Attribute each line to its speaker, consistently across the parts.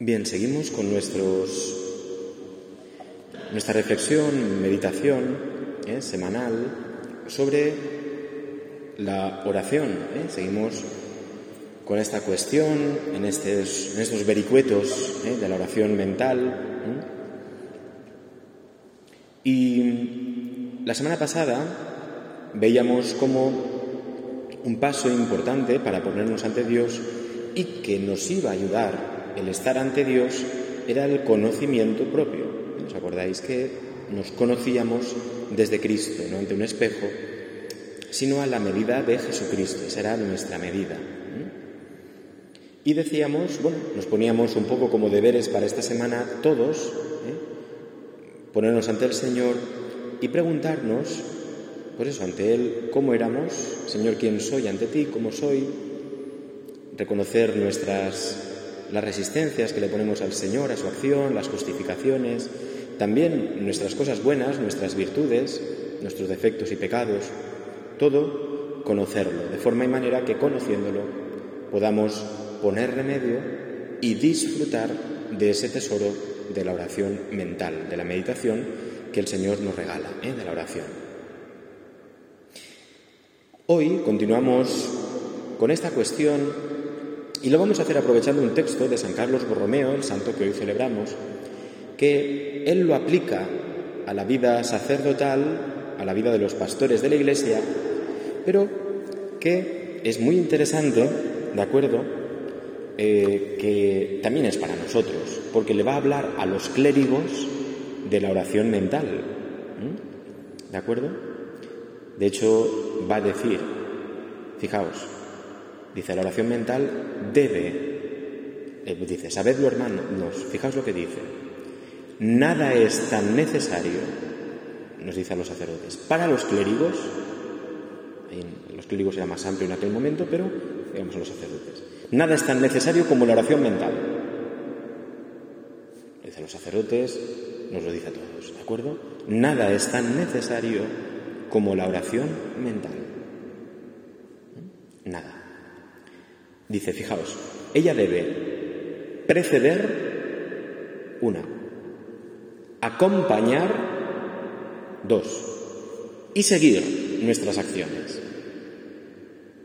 Speaker 1: Bien, seguimos con nuestros, nuestra reflexión, meditación ¿eh? semanal sobre la oración. ¿eh? Seguimos con esta cuestión en, estos, en estos vericuetos ¿eh? de la oración mental. Y la semana pasada veíamos como un paso importante para ponernos ante Dios y que nos iba a ayudar el estar ante Dios era el conocimiento propio. ¿Os acordáis que nos conocíamos desde Cristo, no ante un espejo, sino a la medida de Jesucristo? Esa era nuestra medida. Y decíamos, bueno, nos poníamos un poco como deberes para esta semana todos, ¿eh? ponernos ante el Señor y preguntarnos, pues eso, ante Él, cómo éramos, Señor, quién soy ante ti, cómo soy, reconocer nuestras las resistencias que le ponemos al Señor, a su acción, las justificaciones, también nuestras cosas buenas, nuestras virtudes, nuestros defectos y pecados, todo conocerlo, de forma y manera que conociéndolo podamos poner remedio y disfrutar de ese tesoro de la oración mental, de la meditación que el Señor nos regala, ¿eh? de la oración. Hoy continuamos con esta cuestión y lo vamos a hacer aprovechando un texto de San Carlos Borromeo, el santo que hoy celebramos, que él lo aplica a la vida sacerdotal, a la vida de los pastores de la Iglesia, pero que es muy interesante, ¿de acuerdo? Eh, que también es para nosotros, porque le va a hablar a los clérigos de la oración mental. ¿De acuerdo? De hecho, va a decir, fijaos, Dice, la oración mental debe, eh, dice, sabedlo hermanos, fijaos lo que dice, nada es tan necesario, nos dice a los sacerdotes, para los clérigos, los clérigos era más amplio en aquel momento, pero digamos a los sacerdotes, nada es tan necesario como la oración mental. Dice a los sacerdotes, nos lo dice a todos, ¿de acuerdo? Nada es tan necesario como la oración mental. Nada. Dice, fijaos, ella debe preceder una, acompañar dos y seguir nuestras acciones.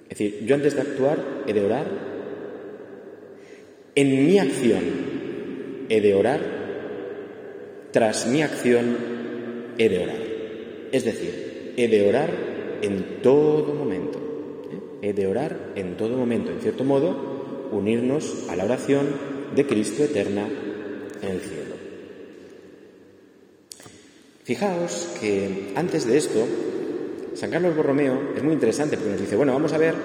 Speaker 1: Es decir, yo antes de actuar he de orar, en mi acción he de orar, tras mi acción he de orar. Es decir, he de orar en todo momento de orar en todo momento, en cierto modo, unirnos a la oración de Cristo eterna en el cielo. Fijaos que antes de esto, San Carlos Borromeo es muy interesante porque nos dice, bueno, vamos a ver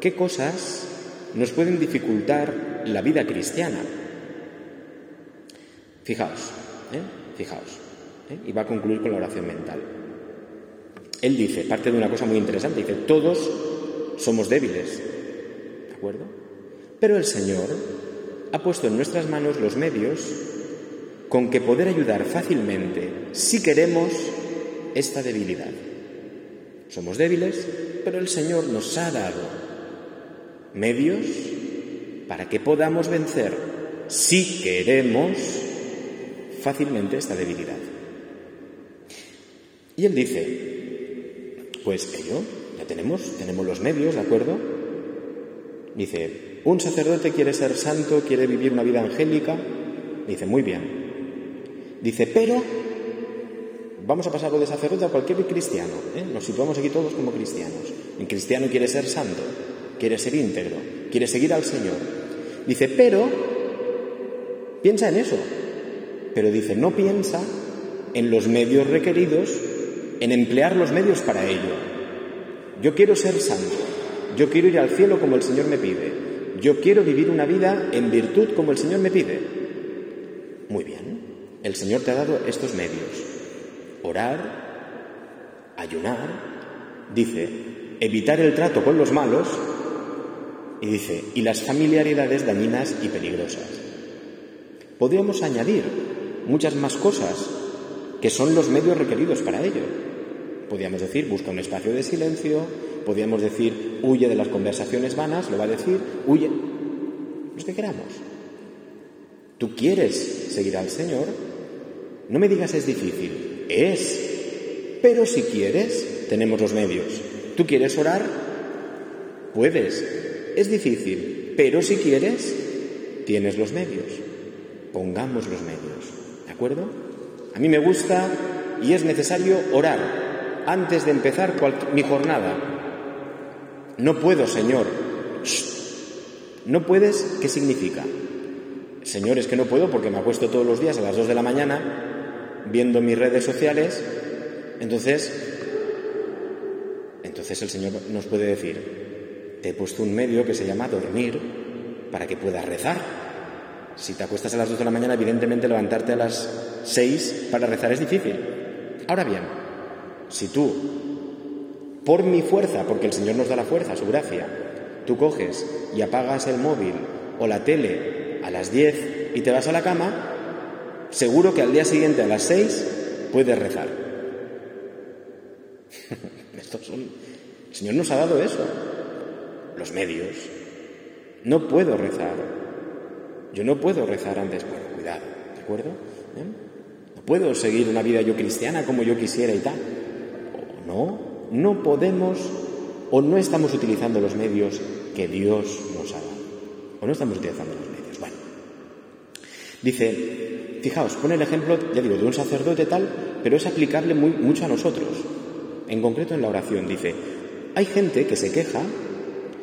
Speaker 1: qué cosas nos pueden dificultar la vida cristiana. Fijaos, ¿eh? fijaos. ¿eh? Y va a concluir con la oración mental. Él dice, parte de una cosa muy interesante, dice, todos somos débiles. ¿De acuerdo? Pero el Señor ha puesto en nuestras manos los medios con que poder ayudar fácilmente, si queremos, esta debilidad. Somos débiles, pero el Señor nos ha dado medios para que podamos vencer, si queremos, fácilmente esta debilidad. Y él dice, pues ello tenemos, tenemos los medios, ¿de acuerdo? Dice, un sacerdote quiere ser santo, quiere vivir una vida angélica. Dice, muy bien. Dice, pero vamos a pasarlo de sacerdote a cualquier cristiano. ¿eh? Nos situamos aquí todos como cristianos. El cristiano quiere ser santo, quiere ser íntegro, quiere seguir al Señor. Dice, pero piensa en eso. Pero dice, no piensa en los medios requeridos, en emplear los medios para ello. Yo quiero ser santo. Yo quiero ir al cielo como el Señor me pide. Yo quiero vivir una vida en virtud como el Señor me pide. Muy bien. El Señor te ha dado estos medios. Orar, ayunar, dice, evitar el trato con los malos y dice, y las familiaridades dañinas y peligrosas. Podríamos añadir muchas más cosas que son los medios requeridos para ello. Podríamos decir, busca un espacio de silencio, podríamos decir, huye de las conversaciones vanas, lo va a decir, huye, los que queramos. ¿Tú quieres seguir al Señor? No me digas es difícil, es. Pero si quieres, tenemos los medios. ¿Tú quieres orar? Puedes. Es difícil, pero si quieres, tienes los medios. Pongamos los medios. ¿De acuerdo? A mí me gusta y es necesario orar antes de empezar mi jornada. No puedo, Señor. No puedes, ¿qué significa? Señor, es que no puedo porque me acuesto todos los días a las 2 de la mañana viendo mis redes sociales. Entonces, entonces el Señor nos puede decir, te he puesto un medio que se llama dormir para que puedas rezar. Si te acuestas a las 2 de la mañana, evidentemente levantarte a las 6 para rezar es difícil. Ahora bien, si tú, por mi fuerza, porque el Señor nos da la fuerza, su gracia, tú coges y apagas el móvil o la tele a las 10 y te vas a la cama, seguro que al día siguiente a las 6 puedes rezar. El Señor nos ha dado eso, los medios. No puedo rezar. Yo no puedo rezar antes. Bueno, cuidado, ¿de acuerdo? ¿Eh? No puedo seguir una vida yo cristiana como yo quisiera y tal. No, no podemos o no estamos utilizando los medios que Dios nos ha dado. O no estamos utilizando los medios. Dice, fijaos, pone el ejemplo, ya digo, de un sacerdote tal, pero es aplicable muy, mucho a nosotros. En concreto en la oración, dice, hay gente que se queja,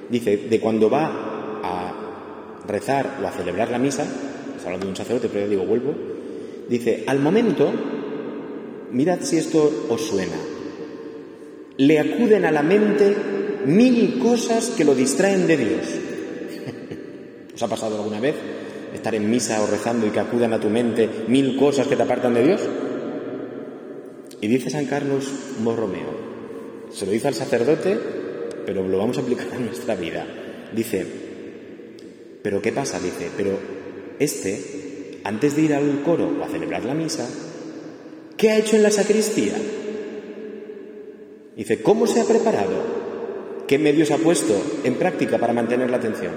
Speaker 1: dice, de cuando va a rezar o a celebrar la misa, está hablando de un sacerdote, pero ya digo, vuelvo, dice, al momento, mirad si esto os suena, le acuden a la mente mil cosas que lo distraen de Dios. ¿Os ha pasado alguna vez? estar en misa o rezando y que acudan a tu mente mil cosas que te apartan de Dios? Y dice San Carlos Borromeo, se lo dice al sacerdote, pero lo vamos a aplicar a nuestra vida. Dice, pero ¿qué pasa? Dice, pero este, antes de ir al coro o a celebrar la misa, ¿qué ha hecho en la sacristía? Dice, ¿cómo se ha preparado? ¿Qué medios ha puesto en práctica para mantener la atención?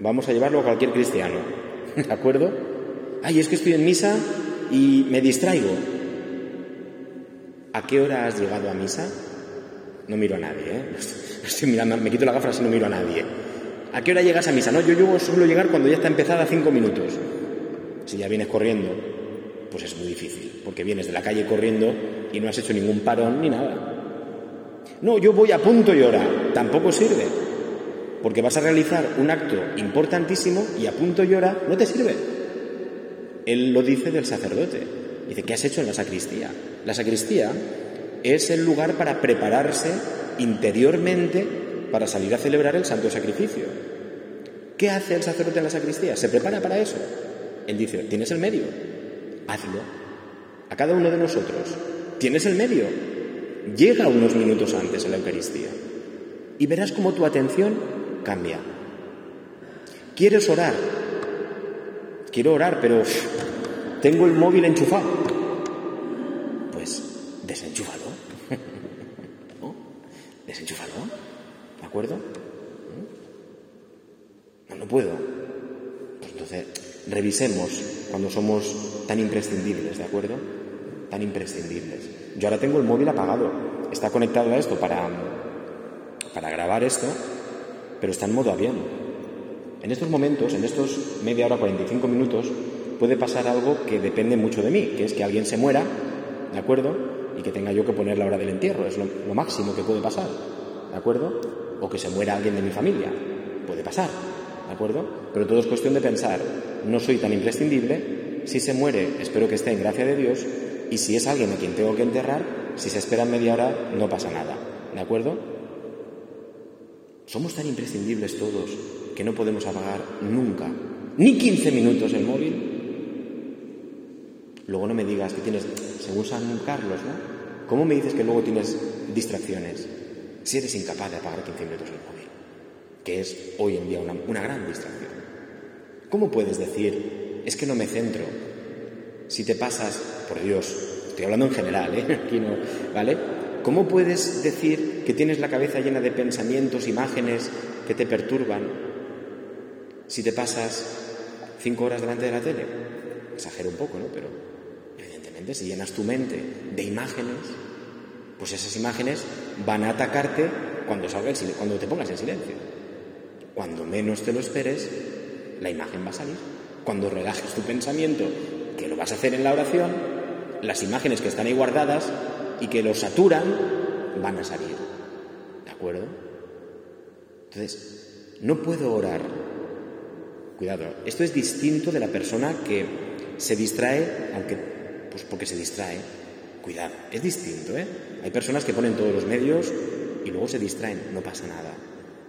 Speaker 1: Vamos a llevarlo a cualquier cristiano. ¿De acuerdo? Ay, es que estoy en misa y me distraigo. ¿A qué hora has llegado a misa? No miro a nadie, ¿eh? Me quito la gafa y no miro a nadie. ¿A qué hora llegas a misa? No, yo llego, suelo llegar cuando ya está empezada cinco minutos. Si ya vienes corriendo, pues es muy difícil, porque vienes de la calle corriendo y no has hecho ningún parón ni nada. No, yo voy a punto y hora. Tampoco sirve porque vas a realizar un acto importantísimo y a punto llora, no te sirve. Él lo dice del sacerdote. Dice, ¿qué has hecho en la sacristía? La sacristía es el lugar para prepararse interiormente para salir a celebrar el santo sacrificio. ¿Qué hace el sacerdote en la sacristía? Se prepara para eso. Él dice, tienes el medio, hazlo. A cada uno de nosotros, tienes el medio. Llega unos minutos antes a la Eucaristía y verás cómo tu atención cambia. ¿Quieres orar? Quiero orar, pero tengo el móvil enchufado. Pues desenchúfalo. ¿No? Desenchúfalo. ¿De acuerdo? No, no puedo. Pues entonces, revisemos cuando somos tan imprescindibles, ¿de acuerdo? Tan imprescindibles. Yo ahora tengo el móvil apagado. Está conectado a esto para, para grabar esto, pero está en modo avión. En estos momentos, en estos media hora, 45 minutos, puede pasar algo que depende mucho de mí, que es que alguien se muera, ¿de acuerdo? Y que tenga yo que poner la hora del entierro, es lo, máximo que puede pasar, ¿de acuerdo? O que se muera alguien de mi familia, puede pasar, ¿de acuerdo? Pero todo es cuestión de pensar, no soy tan imprescindible, si se muere, espero que esté en gracia de Dios, y si es alguien a quien tengo que enterrar, si se espera media hora, no pasa nada, ¿de acuerdo? Somos tan imprescindibles todos que no podemos apagar nunca, ni 15 minutos el móvil. Luego no me digas que tienes, según San Carlos, ¿no? ¿Cómo me dices que luego tienes distracciones si eres incapaz de apagar 15 minutos el móvil? Que es hoy en día una, una gran distracción. ¿Cómo puedes decir, es que no me centro? Si te pasas, por Dios, estoy hablando en general, ¿eh? No, ¿vale? ¿Cómo puedes decir que tienes la cabeza llena de pensamientos, imágenes que te perturban si te pasas cinco horas delante de la tele. Exagero un poco, ¿no? Pero evidentemente si llenas tu mente de imágenes, pues esas imágenes van a atacarte cuando, salga cuando te pongas en silencio. Cuando menos te lo esperes, la imagen va a salir. Cuando relajes tu pensamiento, que lo vas a hacer en la oración, las imágenes que están ahí guardadas y que lo saturan van a salir. ¿De acuerdo? Entonces, no puedo orar. Cuidado, esto es distinto de la persona que se distrae, aunque, pues porque se distrae. Cuidado, es distinto, ¿eh? Hay personas que ponen todos los medios y luego se distraen, no pasa nada.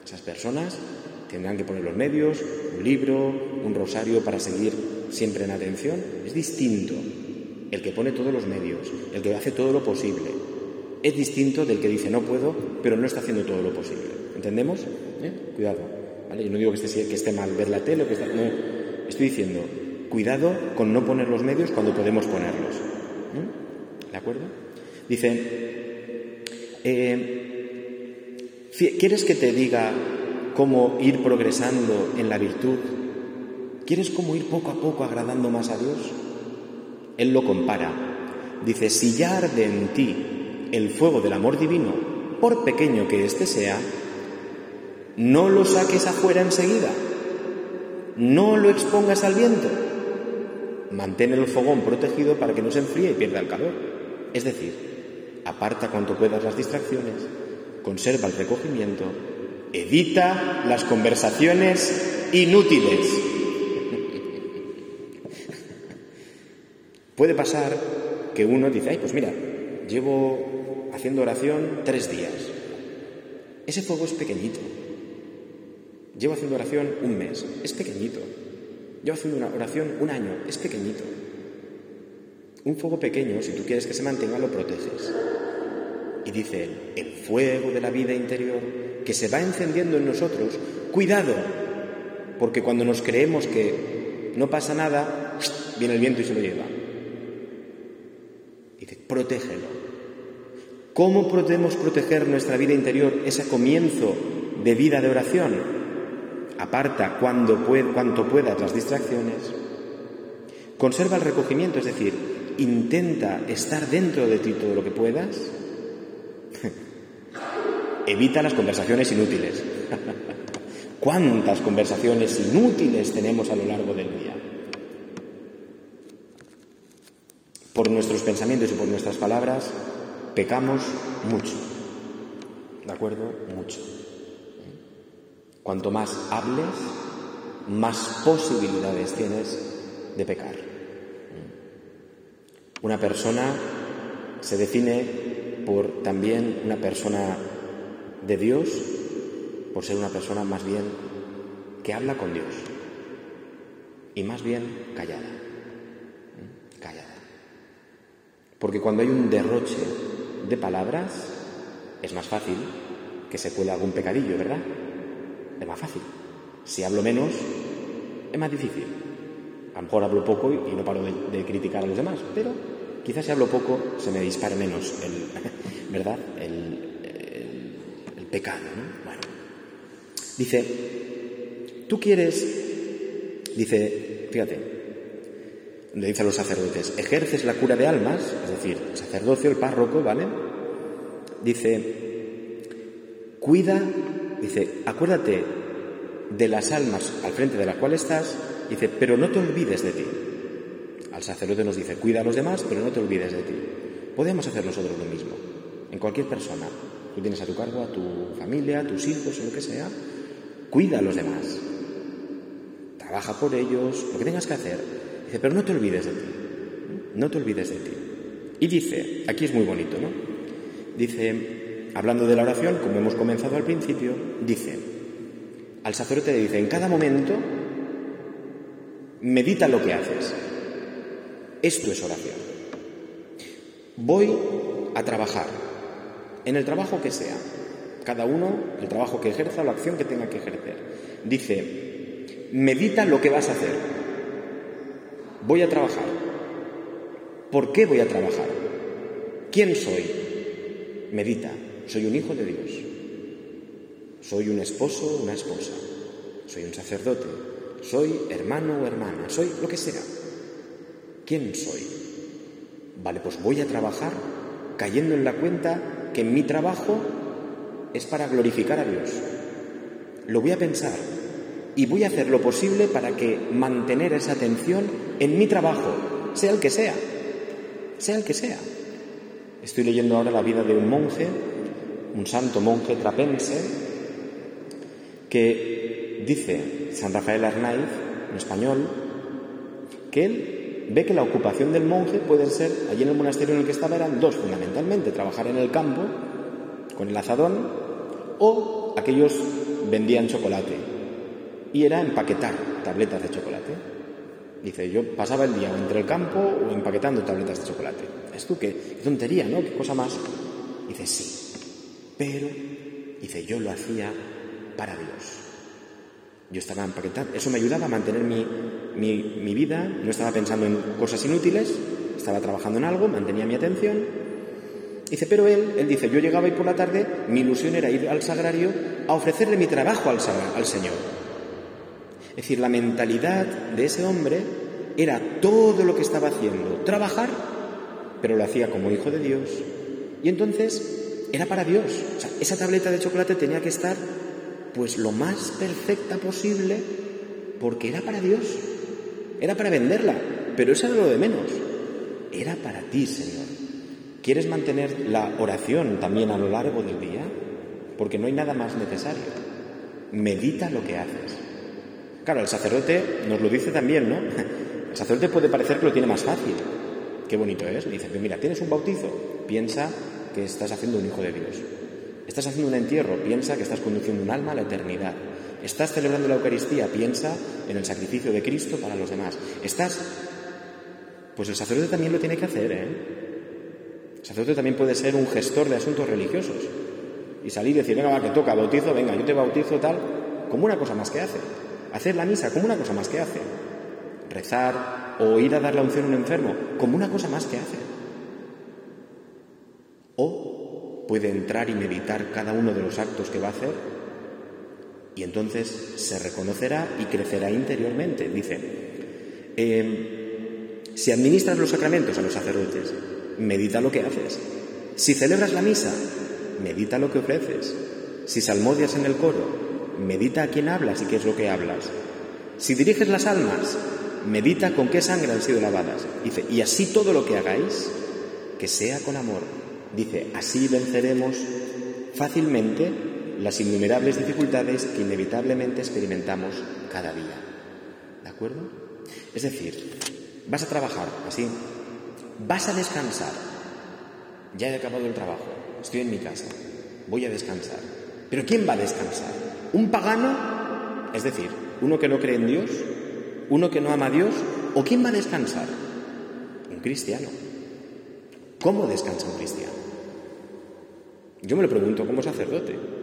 Speaker 1: Esas personas tendrán que poner los medios, un libro, un rosario para seguir siempre en atención. Es distinto el que pone todos los medios, el que hace todo lo posible. Es distinto del que dice no puedo, pero no está haciendo todo lo posible. ¿Entendemos? ¿Eh? Cuidado. ¿vale? Yo no digo que esté, mal ver la tele, que no. Estoy diciendo, cuidado con no poner los medios cuando podemos ponerlos. ¿Eh? ¿De acuerdo? Dice, eh, ¿quieres que te diga cómo ir progresando en la virtud? ¿Quieres cómo ir poco a poco agradando más a Dios? Él lo compara. Dice, si ya arde en ti el fuego del amor divino, por pequeño que éste sea, no lo saques afuera enseguida, no lo expongas al viento, mantén el fogón protegido para que no se enfríe y pierda el calor. Es decir, aparta cuanto puedas las distracciones, conserva el recogimiento, evita las conversaciones inútiles. Puede pasar que uno dice, ay, pues mira, llevo haciendo oración tres días. Ese fuego es pequeñito. Llevo haciendo oración un mes, es pequeñito. Llevo haciendo una oración un año, es pequeñito. Un fuego pequeño, si tú quieres que se mantenga, lo proteges. Y dice él, el fuego de la vida interior que se va encendiendo en nosotros, cuidado, porque cuando nos creemos que no pasa nada, viene el viento y se lo lleva. Dice, protégelo. ¿Cómo podemos proteger nuestra vida interior, ese comienzo de vida de oración? Aparta cuando cuanto puedas las distracciones. Conserva el recogimiento, es decir, intenta estar dentro de ti todo lo que puedas. Evita las conversaciones inútiles. ¿Cuántas conversaciones inútiles tenemos a lo largo del día? Por nuestros pensamientos y por nuestras palabras pecamos mucho. ¿De acuerdo? Mucho. Cuanto más hables, más posibilidades tienes de pecar. Una persona se define por también una persona de Dios, por ser una persona más bien que habla con Dios y más bien callada. Porque cuando hay un derroche de palabras, es más fácil que se cuele algún pecadillo, ¿verdad? Es más fácil. Si hablo menos, es más difícil. A lo mejor hablo poco y no paro de, criticar a los demás, pero quizás si hablo poco se me dispare menos ¿verdad? El pecado, ¿no? Bueno. Dice, tú quieres, dice, fíjate, le dice a los sacerdotes, ejerces la cura de almas, es decir, el sacerdocio, el párroco, ¿vale? Dice, cuida, dice, acuérdate de las almas al frente de la cual estás, dice, pero no te olvides de ti. Al sacerdote nos dice, cuida a los demás, pero no te olvides de ti. Podemos hacer nosotros lo mismo, en cualquier persona. Tú tienes a tu cargo a tu familia, a tus hijos o lo que sea, cuida a los demás. Trabaja por ellos, lo que tengas que hacer, pero no te olvides de ti, no te olvides de ti. Y dice, aquí es muy bonito, ¿no? Dice, hablando de la oración, como hemos comenzado al principio, dice, al sacerdote le dice, en cada momento, medita lo que haces. Esto es oración. Voy a trabajar, en el trabajo que sea, cada uno el trabajo que ejerza, la acción que tenga que ejercer. Dice, medita lo que vas a hacer. Voy a trabajar. ¿Por qué voy a trabajar? ¿Quién soy? Medita. Soy un hijo de Dios. Soy un esposo, una esposa. Soy un sacerdote. soy hermano o hermana, soy lo que sea. ¿Quién soy? Vale, pues voy a trabajar cayendo en la cuenta que mi trabajo es para glorificar a Dios. Lo voy a pensar y voy a hacer lo posible para que mantener esa atención en mi trabajo, sea el que sea, sea el que sea. Estoy leyendo ahora la vida de un monje, un santo monje trapense, que dice San Rafael Arnaiz, en español, que él ve que la ocupación del monje puede ser, allí en el monasterio en el que estaba eran dos fundamentalmente, trabajar en el campo con el azadón o aquellos vendían chocolate y era empaquetar tabletas de chocolate. Dice, yo pasaba el día entre el campo o empaquetando tabletas de chocolate. Es tú, qué, qué tontería, ¿no? Qué cosa más. Dice, sí. Pero, dice, yo lo hacía para Dios. Yo estaba empaquetando. Eso me ayudaba a mantener mi, mi, vida. No estaba pensando en cosas inútiles. Estaba trabajando en algo, mantenía mi atención. Dice, pero él, él dice, yo llegaba y por la tarde mi ilusión era ir al sagrario a ofrecerle mi trabajo al, al Señor. Es decir, la mentalidad de ese hombre era todo lo que estaba haciendo, trabajar, pero lo hacía como hijo de Dios. Y entonces era para Dios. O sea, esa tableta de chocolate tenía que estar pues lo más perfecta posible porque era para Dios. Era para venderla, pero eso era lo de menos. Era para ti, Señor. ¿Quieres mantener la oración también a lo largo del día? Porque no hay nada más necesario. Medita lo que haces. Claro, el sacerdote nos lo dice también, ¿no? El sacerdote puede parecer que lo tiene más fácil. Qué bonito es. Dice, mira, tienes un bautizo, piensa que estás haciendo un hijo de Dios. Estás haciendo un entierro, piensa que estás conduciendo un alma a la eternidad. Estás celebrando la Eucaristía, piensa en el sacrificio de Cristo para los demás. Estás... Pues el sacerdote también lo tiene que hacer, ¿eh? El sacerdote también puede ser un gestor de asuntos religiosos y salir y decir, venga, va, que toca, bautizo, venga, yo te bautizo tal, como una cosa más que hace. Hacer la misa como una cosa más que hace. Rezar o ir a dar la unción a un enfermo como una cosa más que hace. O puede entrar y meditar cada uno de los actos que va a hacer y entonces se reconocerá y crecerá interiormente. Dice, eh, si administras los sacramentos a los sacerdotes, medita lo que haces. Si celebras la misa, medita lo que ofreces. Si salmodias en el coro, medita a quién hablas y qué es lo que hablas. Si diriges las almas, medita con qué sangre han sido lavadas. Dice, y así todo lo que hagáis, que sea con amor. Dice, así venceremos fácilmente las innumerables dificultades que inevitablemente experimentamos cada día. ¿De acuerdo? Es decir, vas a trabajar así, vas a descansar. Ya he acabado el trabajo, estoy en mi casa, voy a descansar. Pero ¿quién va a descansar? ¿Un pagano? Es decir, uno que no cree en Dios, uno que no ama a Dios, ¿o quién va a descansar? Un cristiano. ¿Cómo descansa un cristiano? Yo me lo pregunto como sacerdote.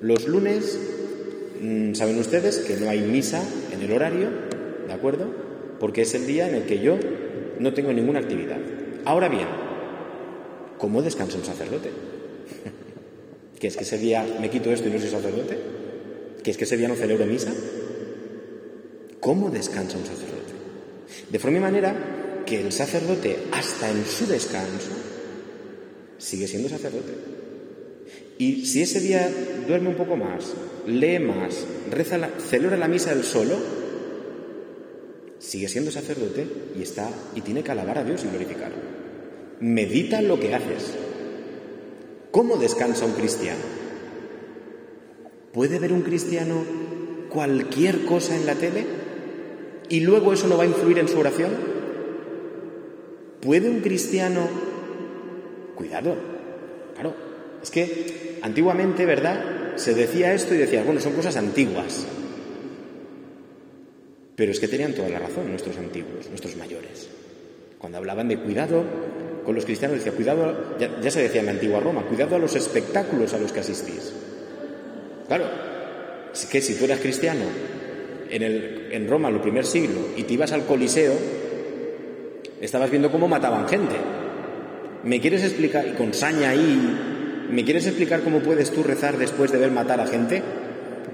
Speaker 1: Los lunes, mm, saben ustedes que no hay misa en el horario, ¿de acuerdo? Porque es el día en el que yo no tengo ninguna actividad. Ahora bien, ¿cómo descansa un sacerdote? ¿Que es que ese día me quito esto y no soy sacerdote? ¿Que es que ese día no celebro misa? ¿Cómo descansa un sacerdote? De forma y manera que el sacerdote, hasta en su descanso, sigue siendo sacerdote. Y si ese día duerme un poco más, lee más, reza celebra la misa él solo, sigue siendo sacerdote y está y tiene que alabar a Dios y glorificarlo. Medita lo que haces. ¿Cómo descansa un cristiano? ¿Puede ver un cristiano cualquier cosa en la tele y luego eso no va a influir en su oración? ¿Puede un cristiano... Cuidado, claro, es que antiguamente, ¿verdad? Se decía esto y decía, bueno, son cosas antiguas. Pero es que tenían toda la razón nuestros antiguos, nuestros mayores. Cuando hablaban de cuidado, con los cristianos decía, cuidado, ya, se decía en la antigua Roma, cuidado a los espectáculos a los que asistís. Claro, es que si tú eras cristiano en, el, en Roma en el primer siglo y te ibas al Coliseo, estabas viendo cómo mataban gente. ¿Me quieres explicar, y con saña ahí, ¿me quieres explicar cómo puedes tú rezar después de ver matar a gente?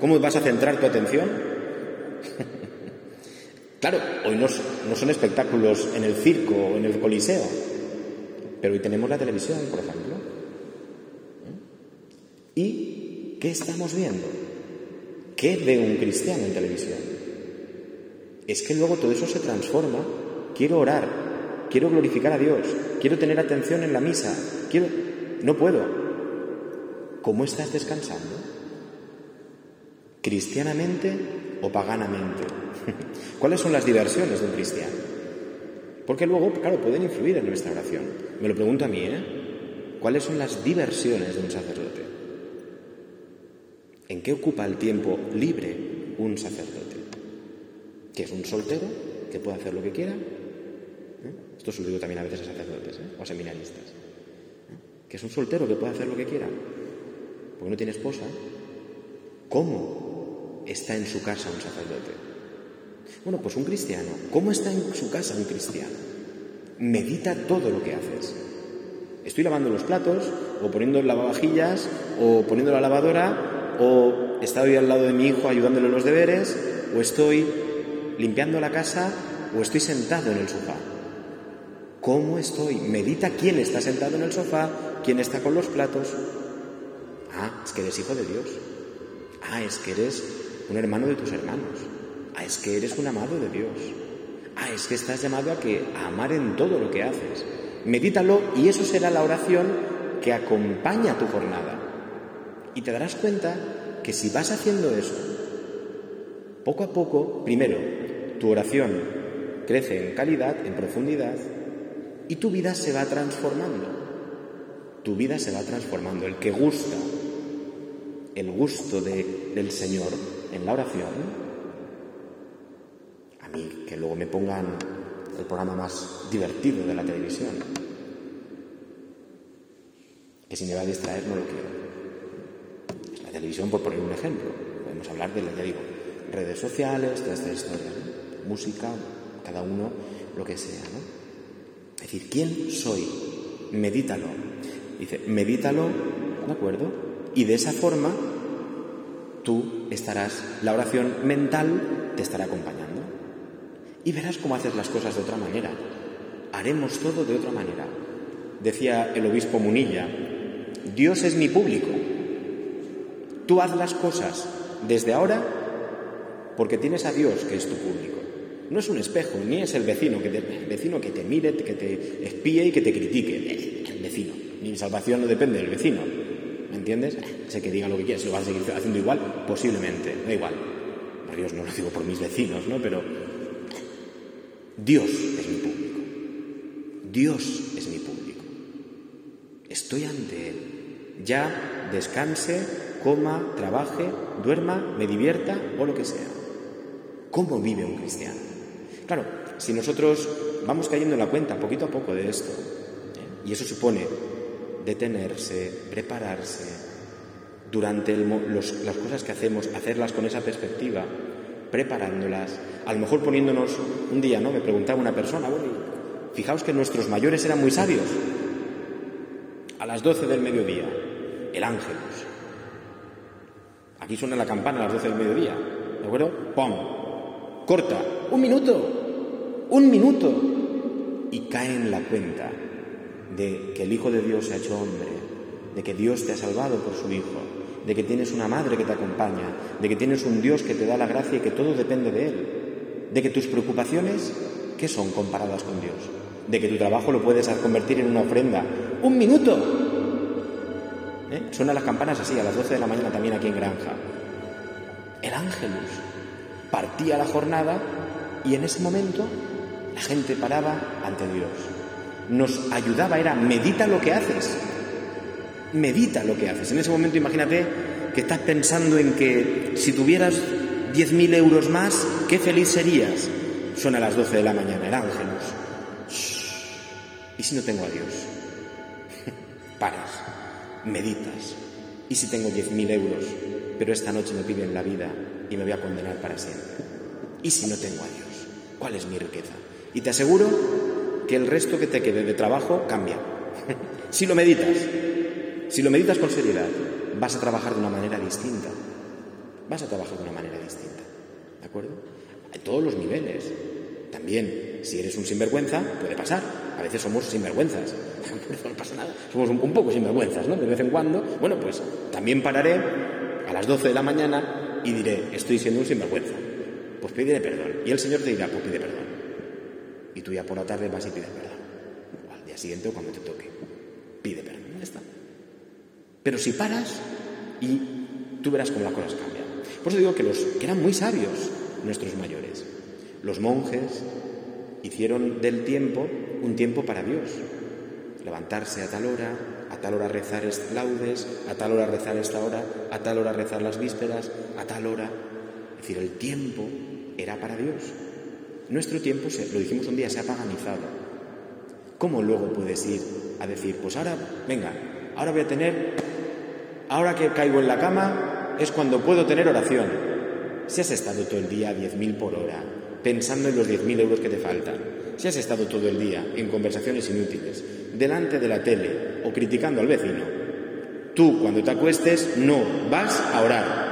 Speaker 1: ¿Cómo vas a centrar tu atención? Claro, hoy no, no son espectáculos en el circo o en el coliseo, pero hoy tenemos la televisión, por ejemplo. ¿Eh? ¿Y qué estamos viendo? ¿Qué ve un cristiano en televisión? Es que luego todo eso se transforma. Quiero orar, quiero glorificar a Dios, quiero tener atención en la misa, quiero... No puedo. ¿Cómo estás descansando? ¿Cristianamente o paganamente? ¿Cuáles son las diversiones de un cristiano? Porque luego, claro, pueden influir en nuestra oración. Me lo pregunto a mí, ¿eh? ¿Cuáles son las diversiones de un sacerdote? ¿En qué ocupa el tiempo libre un sacerdote? ¿Que es un soltero que puede hacer lo que quiera? ¿Eh? Esto se también a veces a sacerdotes ¿eh? o a seminaristas. ¿Eh? ¿Que es un soltero que puede hacer lo que quiera? Porque no tiene esposa. ¿Cómo está en su casa un sacerdote? Bueno, pues un cristiano. ¿Cómo está en su casa un cristiano? Medita todo lo que haces. Estoy lavando los platos, o poniendo lavavajillas, o poniendo la lavadora, o estoy al lado de mi hijo ayudándole en los deberes, o estoy limpiando la casa, o estoy sentado en el sofá. ¿Cómo estoy? Medita quién está sentado en el sofá, quién está con los platos. Es que eres hijo de Dios. Ah, es que eres un hermano de tus hermanos. Ah, es que eres un amado de Dios. Ah, es que estás llamado a que a amar en todo lo que haces. Medítalo y eso será la oración que acompaña tu jornada. Y te darás cuenta que si vas haciendo eso, poco a poco, primero, tu oración crece en calidad, en profundidad, y tu vida se va transformando. Tu vida se va transformando. El que gusta, el gusto del Señor en la oración, y que luego me pongan el programa más divertido de la televisión. Que si me va a distraer no lo quiero. La televisión, por poner un ejemplo, podemos hablar de, ya digo, redes sociales, toda esta historia, música, cada uno lo que sea. ¿no? Es decir, ¿quién soy? Medítalo. Dice, medítalo, ¿de acuerdo? Y de esa forma tú estarás, la oración mental te estará acompañando y verás cómo haces las cosas de otra manera. Haremos todo de otra manera. Decía el obispo Munilla, Dios es mi público. Tú haz las cosas desde ahora porque tienes a Dios que es tu público. No es un espejo, ni es el vecino que te, vecino que te mire, que te espíe y que te critique. El vecino. Mi salvación no depende del vecino. ¿Me entiendes? Sé que diga lo que quieras, lo vas a seguir haciendo igual, posiblemente, da igual. A Dios no lo digo por mis vecinos, ¿no? Pero Dios es mi público. Dios es mi público. Estoy ante Él. Ya descanse, coma, trabaje, duerma, me divierta o lo que sea. ¿Cómo vive un cristiano? Claro, si nosotros vamos cayendo en la cuenta poquito a poco de esto, ¿eh? y eso supone detenerse, prepararse, durante las cosas que hacemos, hacerlas con esa perspectiva, preparándolas, a lo mejor poniéndonos un día, ¿no? Me preguntaba una persona, bueno, fijaos que nuestros mayores eran muy sabios. A las 12 del mediodía, el ángelus. Aquí suena la campana a las 12 del mediodía, ¿de acuerdo? ¡Pum! Corta, un minuto, un minuto. Y cae en la cuenta de que el Hijo de Dios se ha hecho hombre, de que Dios te ha salvado por su Hijo, de que tienes una madre que te acompaña, de que tienes un Dios que te da la gracia y que todo depende de Él, de que tus preocupaciones, ¿qué son comparadas con Dios? De que tu trabajo lo puedes convertir en una ofrenda. ¡Un minuto! ¿Eh? Suenan las campanas así, a las 12 de la mañana también aquí en Granja. El ángelus partía la jornada y en ese momento la gente paraba ante Dios. Nos ayudaba, era medita lo que haces, medita lo que haces. En ese momento imagínate que estás pensando en que si tuvieras 10.000 euros más, qué feliz serías. Son a las 12 de la mañana, el ángelus. ¿Y si no tengo a Dios? Paras, meditas. ¿Y si tengo 10.000 euros, pero esta noche me piden la vida y me voy a condenar para siempre? ¿Y si no tengo a Dios? ¿Cuál es mi riqueza? Y te aseguro que el resto que te quede de trabajo cambia. si lo meditas, si lo meditas con seriedad, vas a trabajar de una manera distinta. Vas a trabajar de una manera distinta. ¿De acuerdo? En todos los niveles. también, si eres un sinvergüenza, puede pasar. A veces somos sinvergüenzas. no pasa nada. Somos un, poco sinvergüenzas, ¿no? De vez en cuando. Bueno, pues también pararé a las 12 de la mañana y diré, estoy siendo un sinvergüenza. Pues pediré perdón. Y el Señor te dirá, pues pide perdón. Y tú ya por la tarde vas y pides perdón. O al día siguiente cuando te toque. Pide perdón. Ya está. Pero si paras y tú verás cómo las cosas cambian. Por eso digo que, los, que eran muy sabios nuestros mayores. Los monjes hicieron del tiempo un tiempo para Dios. Levantarse a tal hora, a tal hora rezar laudes, a tal hora rezar esta hora, a tal hora rezar las vísperas, a tal hora. Es decir, el tiempo era para Dios. Nuestro tiempo, lo dijimos un día, se ha paganizado. ¿Cómo luego puedes ir a decir, pues ahora, venga, ahora voy a tener, ahora que caigo en la cama es cuando puedo tener oración? Si has estado todo el día a 10.000 por hora, pensando en los 10.000 euros que te faltan, si has estado todo el día en conversaciones inútiles, delante de la tele o criticando al vecino, tú cuando te acuestes no vas a orar.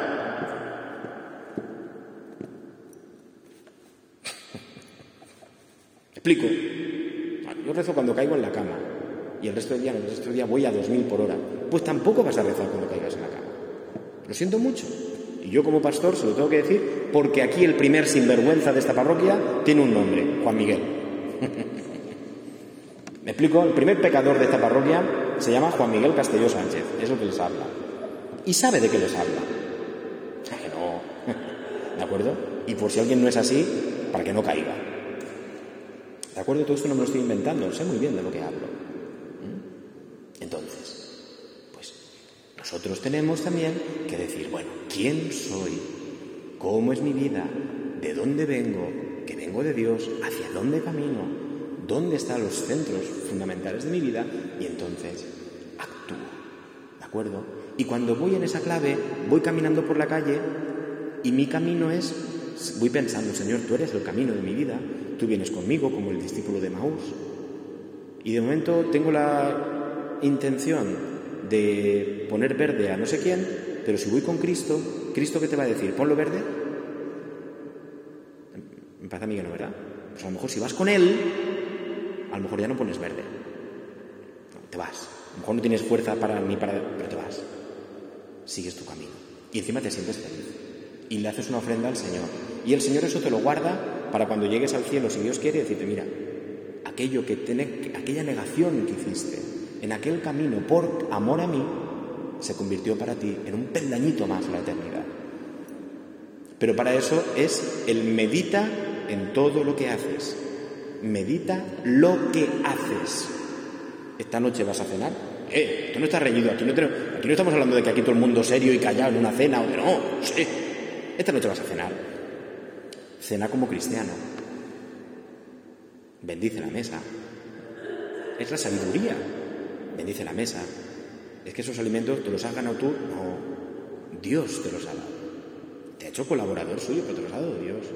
Speaker 1: Explico. Yo rezo cuando caigo en la cama y el resto del día, el resto del día voy a 2.000 por hora. Pues tampoco vas a rezar cuando caigas en la cama. Lo siento mucho. Y yo como pastor se lo tengo que decir porque aquí el primer sinvergüenza de esta parroquia tiene un nombre, Juan Miguel. Me explico, el primer pecador de esta parroquia se llama Juan Miguel Castelló Sánchez, es lo que les habla. Y sabe de qué les habla. Que no. ¿De acuerdo? Y por si alguien no es así, para que no caiga. ¿De acuerdo? Todo esto no me lo estoy inventando, sé muy bien de lo que hablo. ¿Mm? Entonces, pues nosotros tenemos también que decir, bueno, ¿quién soy? ¿Cómo es mi vida? ¿De dónde vengo? ¿Que vengo de Dios? ¿Hacia dónde camino? ¿Dónde están los centros fundamentales de mi vida? Y entonces actúo. ¿De acuerdo? Y cuando voy en esa clave, voy caminando por la calle y mi camino es, voy pensando, Señor, tú eres el camino de mi vida, tú vienes conmigo como el discípulo de Maús. Y de momento tengo la intención de poner verde a no sé quién, pero si voy con Cristo, ¿Cristo qué te va a decir? ¿Ponlo verde? Me parece a mí que no, ¿verdad? Pues a lo mejor si vas con Él, a lo mejor ya no pones verde. te vas. A lo mejor no tienes fuerza para ni para... pero te vas. Sigues tu camino. Y encima te sientes feliz. Y le haces una ofrenda al Señor. Y el Señor eso te lo guarda para cuando llegues al cielo, si Dios quiere, decirte, mira, aquello que aquella negación que hiciste en aquel camino por amor a mí, se convirtió para ti en un peldañito más la eternidad. Pero para eso es el medita en todo lo que haces. Medita lo que haces. ¿Esta noche vas a cenar? Eh, tú no estás reñido. Aquí no, aquí no estamos hablando de que aquí todo el mundo serio y callado en una cena o de no. Sí. Esta noche vas a cenar. Cena como cristiano. Bendice la mesa. Es la sabiduría. Bendice la mesa. Es que esos alimentos te los has ganado tú. No. Dios te los ha dado. Te ha hecho colaborador suyo, pero te los ha dado Dios.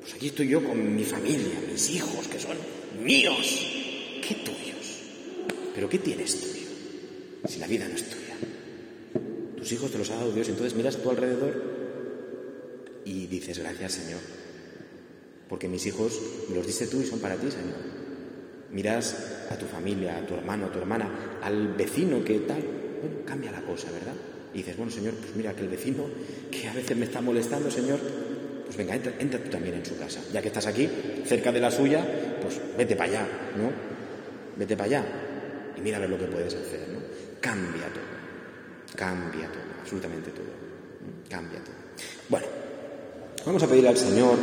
Speaker 1: Pues aquí estoy yo con mi familia, mis hijos, que son míos. ¿Qué tuyos? ¿Pero qué tienes tuyo? Si la vida no es tuya. Tus hijos te los ha dado Dios, entonces miras a tu alrededor y dices, gracias Señor, porque mis hijos me los diste tú y son para ti, Señor. Miras a tu familia, a tu hermano, a tu hermana, al vecino que tal, bueno, cambia la cosa, ¿verdad? Y dices, bueno, Señor, pues mira, que el vecino que a veces me está molestando, Señor, pues venga, entra, entra tú también en su casa. Ya que estás aquí, cerca de la suya, pues vete para allá, ¿no? Vete para allá y mira a ver lo que puedes hacer, ¿no? Cambia todo, cambia todo, absolutamente todo, cambia todo. Bueno, Vamos a pedir al Señor,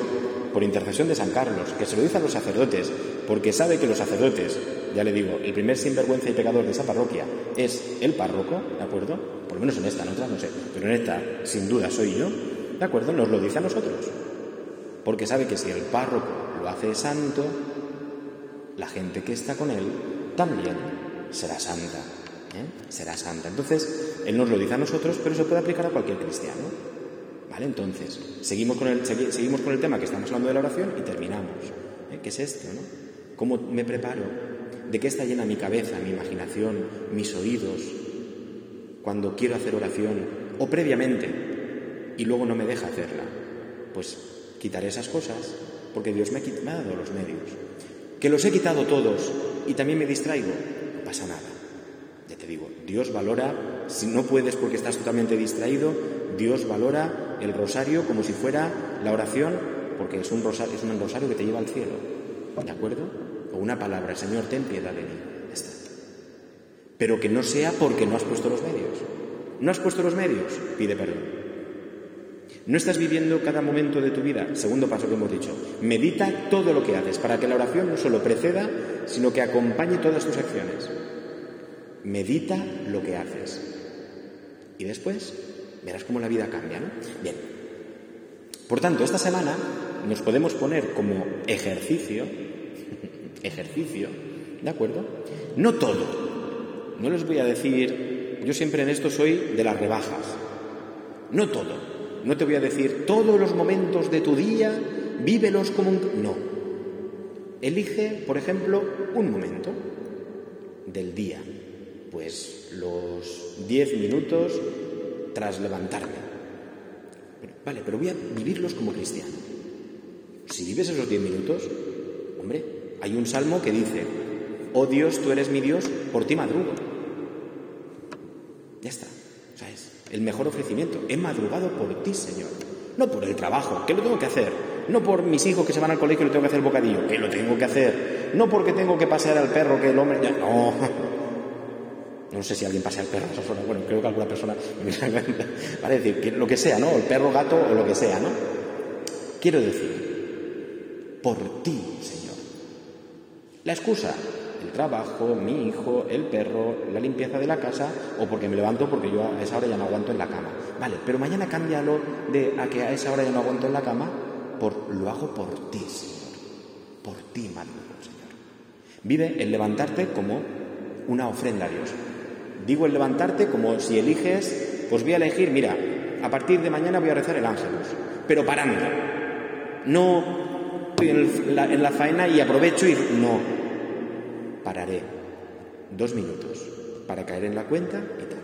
Speaker 1: por intercesión de San Carlos, que se lo dice a los sacerdotes, porque sabe que los sacerdotes, ya le digo, el primer sinvergüenza y pecador de esa parroquia es el párroco, ¿de acuerdo? Por lo menos en esta, en otra no sé, pero en esta sin duda soy yo, ¿de acuerdo? Nos lo dice a nosotros, porque sabe que si el párroco lo hace santo, la gente que está con él también será santa, ¿eh? será santa. Entonces, él nos lo dice a nosotros, pero se puede aplicar a cualquier cristiano. ¿Vale? Entonces, seguimos con, el, seguimos con el tema que estamos hablando de la oración y terminamos. ¿eh? ¿Qué es esto? ¿Cómo me preparo? ¿De qué está llena mi cabeza, mi imaginación, mis oídos cuando quiero hacer oración o previamente y luego no me deja hacerla? Pues quitaré esas cosas porque Dios me ha, dado los medios. Que los he quitado todos y también me distraigo, no pasa nada. Ya te digo, Dios valora, si no puedes porque estás totalmente distraído, Dios valora el rosario como si fuera la oración, porque es un rosario, es un rosario que te lleva al cielo. ¿De acuerdo? O una palabra, Señor, ten piedad de mí. Pero que no sea porque no has puesto los medios. ¿No has puesto los medios? Pide perdón. No estás viviendo cada momento de tu vida. Segundo paso que hemos dicho. Medita todo lo que haces para que la oración no solo preceda, sino que acompañe todas tus acciones. Medita lo que haces. Y después verás cómo la vida cambia, ¿no? Bien. Por tanto, esta semana nos podemos poner como ejercicio, ejercicio, ¿de acuerdo? No todo. No les voy a decir, yo siempre en esto soy de las rebajas. No todo. No te voy a decir todos los momentos de tu día, vívelos como un... No. Elige, por ejemplo, un momento del día. Pues los diez minutos tras levantarme. vale, pero voy a vivirlos como cristiano. Si vives esos diez minutos, hombre, hay un salmo que dice, oh Dios, tú eres mi Dios, por ti madrugo. Ya está. ¿Sabes? el mejor ofrecimiento. He madrugado por ti, Señor. No por el trabajo, que lo tengo que hacer. No por mis hijos que se van al colegio y lo tengo que hacer el bocadillo, que lo tengo que hacer. No porque tengo que pasear al perro, que el hombre... No. No sé si alguien pasea al perro Bueno, creo que alguna persona... Vale, decir, lo que sea, ¿no? El perro, gato o lo que sea, ¿no? Quiero decir, por ti, Señor. La excusa, el trabajo, mi hijo, el perro, la limpieza de la casa o porque me levanto porque yo a esa hora ya no aguanto en la cama. Vale, pero mañana cámbialo de a que a esa hora ya no aguanto en la cama por lo hago por ti, Señor. Por ti, madrugo, Señor. Vive el levantarte como una ofrenda a Dios. Digo el levantarte como si eliges, pues voy a elegir, mira, a partir de mañana voy a rezar el ángelus, pero parando. No en la, en la faena y aprovecho y no, pararé dos minutos para caer en la cuenta y tal.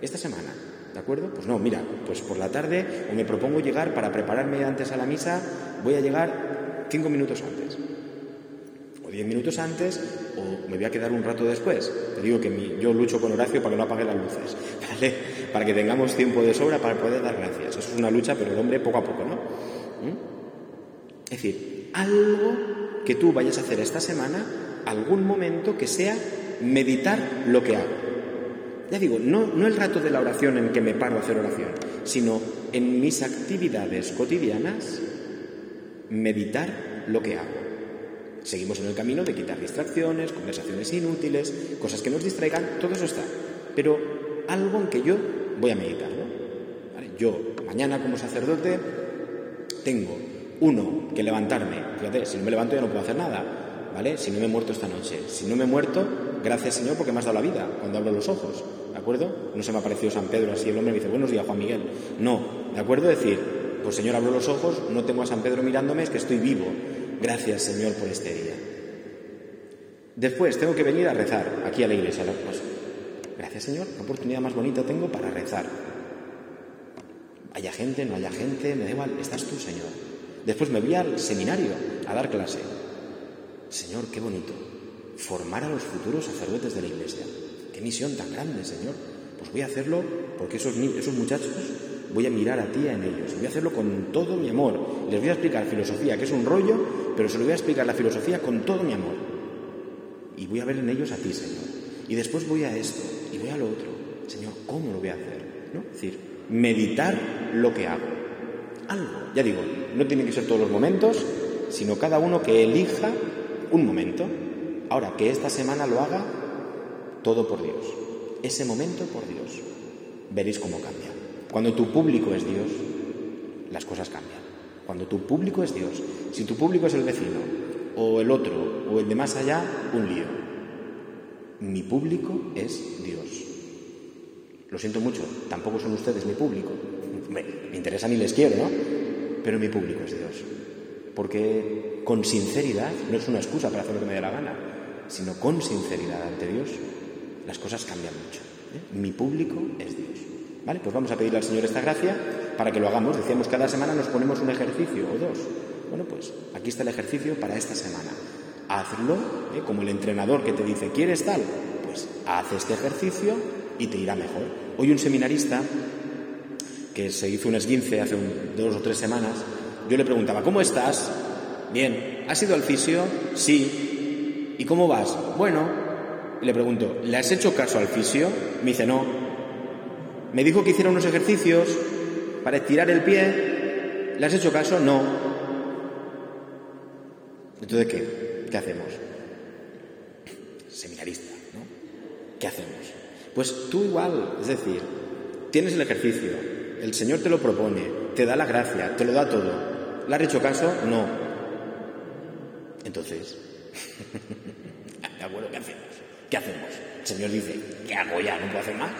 Speaker 1: Esta semana, ¿de acuerdo? Pues no, mira, pues por la tarde o me propongo llegar para prepararme antes a la misa, voy a llegar cinco minutos antes. O diez minutos antes, o me voy a quedar un rato después. Te digo que yo lucho con Horacio para que no apague las luces, ¿vale? Para que tengamos tiempo de sobra para poder dar gracias. Eso es una lucha, pero el hombre poco a poco, ¿no? ¿Mm? Es decir, algo que tú vayas a hacer esta semana algún momento que sea meditar lo que hago. Ya digo, no, no el rato de la oración en que me paro a hacer oración, sino en mis actividades cotidianas, meditar lo que hago. Seguimos en el camino de quitar distracciones, conversaciones inútiles, cosas que nos distraigan, todo eso está. Pero algo en que yo voy a meditar. Yo, mañana como sacerdote, tengo, uno, que levantarme. Fíjate, si no me levanto ya no puedo hacer nada. ¿vale? Si no me he muerto esta noche. Si no me he muerto, gracias Señor porque me has dado la vida cuando abro los ojos, ¿de acuerdo? No se me ha parecido San Pedro así, el hombre me dice, buenos días Juan Miguel. No, ¿de acuerdo? Decir, pues Señor, abro los ojos, no tengo a San Pedro mirándome, es que estoy vivo. Gracias Señor por este día. Después tengo que venir a rezar aquí a la iglesia. Pues, gracias Señor, qué oportunidad más bonita tengo para rezar. Haya gente, no haya gente, me da igual, estás tú Señor. Después me voy al seminario a dar clase. Señor, qué bonito. Formar a los futuros sacerdotes de la Iglesia. Qué misión tan grande, Señor. Pues voy a hacerlo porque esos, esos muchachos voy a mirar a ti en ellos. Voy a hacerlo con todo mi amor. Les voy a explicar filosofía, que es un rollo, pero se lo voy a explicar la filosofía con todo mi amor. Y voy a ver en ellos a ti, Señor. Y después voy a esto y voy a lo otro. Señor, ¿cómo lo voy a hacer? ¿No? Es decir, meditar lo que hago. Algo. Ya digo, no tienen que ser todos los momentos, sino cada uno que elija un momento. Ahora, que esta semana lo haga todo por Dios. Ese momento por Dios. Veréis cómo cambia. Cuando tu público es Dios, las cosas cambian. Cuando tu público es Dios. Si tu público es el vecino, o el otro, o el de más allá, un lío. Mi público es Dios. Lo siento mucho, tampoco son ustedes mi público. Me, me interesan y les quiero, ¿no? Pero mi público es Dios. Porque con sinceridad, no es una excusa para hacer lo que me dé la gana, sino con sinceridad ante Dios, las cosas cambian mucho. ¿eh? Mi público es Dios. Pues vamos a pedirle al Señor esta gracia para que lo hagamos. Decíamos, cada semana nos ponemos un ejercicio o dos Bueno, pues aquí está el ejercicio para esta semana. Hazlo, ¿eh? como el entrenador que te dice, ¿quieres tal? Pues haz este ejercicio y te irá mejor. Hoy un seminarista que se hizo un esguince hace dos o tres semanas, yo le preguntaba, ¿cómo estás? Bien. ¿Has ido al fisio? Sí. ¿Y cómo vas? Bueno. le pregunto, ¿le has hecho caso al fisio? Me dice, no. Me dijo que hiciera unos ejercicios para estirar el pie. ¿Le has hecho caso? No. Entonces, ¿qué? ¿Qué hacemos? Seminarista, ¿no? ¿Qué hacemos? Pues tú igual, es decir, tienes el ejercicio, el Señor te lo propone, te da la gracia, te lo da todo. ¿Le has hecho caso? No. Entonces, ¿de acuerdo? ¿Qué hacemos? ¿Qué hacemos? El Señor dice, ¿qué hago ya? ¿No puedo hacer más?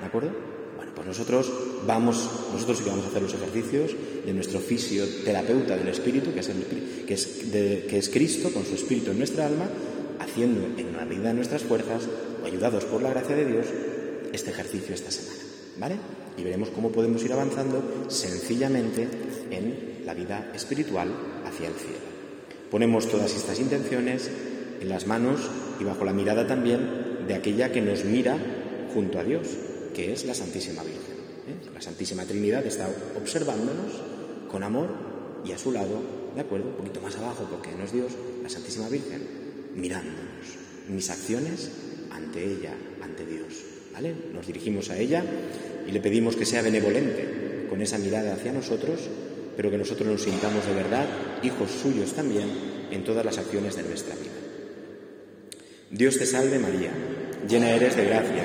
Speaker 1: ¿De acuerdo? Pues nosotros vamos, nosotros sí que vamos a hacer los ejercicios de nuestro fisioterapeuta del espíritu, que es, que, es que es Cristo, con su espíritu en nuestra alma, haciendo en la medida de nuestras fuerzas, o ayudados por la gracia de Dios, este ejercicio esta semana. ¿Vale? Y veremos cómo podemos ir avanzando sencillamente en la vida espiritual hacia el cielo. Ponemos todas estas intenciones en las manos y bajo la mirada también de aquella que nos mira junto a Dios, que es la Santísima Virgen. ¿eh? La Santísima Trinidad está observándonos con amor y a su lado, ¿de acuerdo? Un poquito más abajo, porque no es Dios, la Santísima Virgen, mirándonos. Mis acciones ante ella, ante Dios. ¿Vale? Nos dirigimos a ella y le pedimos que sea benevolente con esa mirada hacia nosotros pero que nosotros nos sintamos de verdad hijos suyos también en todas las acciones de nuestra vida. Dios te salve María, llena eres de gracia,